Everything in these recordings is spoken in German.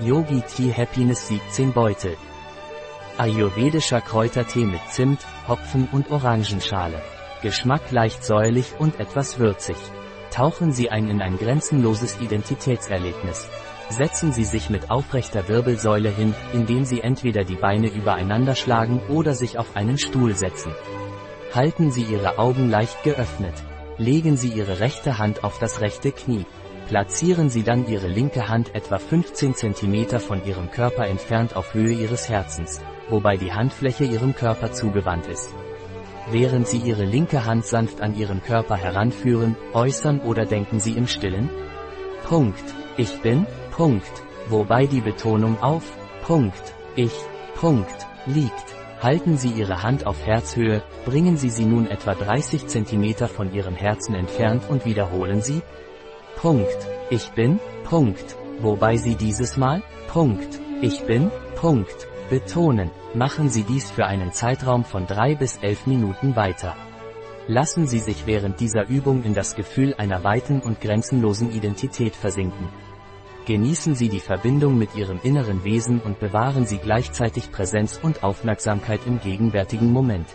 Yogi Tea Happiness 17 Beutel. Ayurvedischer Kräutertee mit Zimt, Hopfen und Orangenschale. Geschmack leicht säuerlich und etwas würzig. Tauchen Sie ein in ein grenzenloses Identitätserlebnis. Setzen Sie sich mit aufrechter Wirbelsäule hin, indem Sie entweder die Beine übereinander schlagen oder sich auf einen Stuhl setzen. Halten Sie Ihre Augen leicht geöffnet. Legen Sie Ihre rechte Hand auf das rechte Knie. Platzieren Sie dann Ihre linke Hand etwa 15 cm von Ihrem Körper entfernt auf Höhe Ihres Herzens, wobei die Handfläche Ihrem Körper zugewandt ist. Während Sie Ihre linke Hand sanft an Ihren Körper heranführen, äußern oder denken Sie im Stillen? Punkt. Ich bin, Punkt. Wobei die Betonung auf, Punkt, ich, Punkt, liegt. Halten Sie Ihre Hand auf Herzhöhe, bringen Sie sie nun etwa 30 cm von Ihrem Herzen entfernt und wiederholen Sie, Punkt, ich bin, Punkt. Wobei Sie dieses Mal, Punkt, ich bin, Punkt, betonen. Machen Sie dies für einen Zeitraum von drei bis elf Minuten weiter. Lassen Sie sich während dieser Übung in das Gefühl einer weiten und grenzenlosen Identität versinken. Genießen Sie die Verbindung mit Ihrem inneren Wesen und bewahren Sie gleichzeitig Präsenz und Aufmerksamkeit im gegenwärtigen Moment.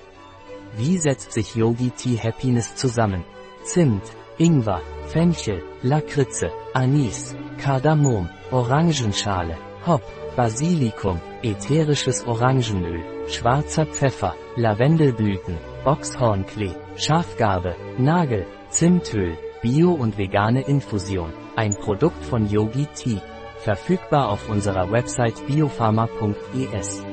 Wie setzt sich Yogi Tea Happiness zusammen? Zimt, Ingwer, Fenchel, Lakritze, Anis, Kardamom, Orangenschale, Hop, Basilikum, ätherisches Orangenöl, schwarzer Pfeffer, Lavendelblüten, Boxhornklee, Schafgarbe, Nagel, Zimtöl, Bio- und vegane Infusion. Ein Produkt von Yogi Tea. Verfügbar auf unserer Website biopharma.es.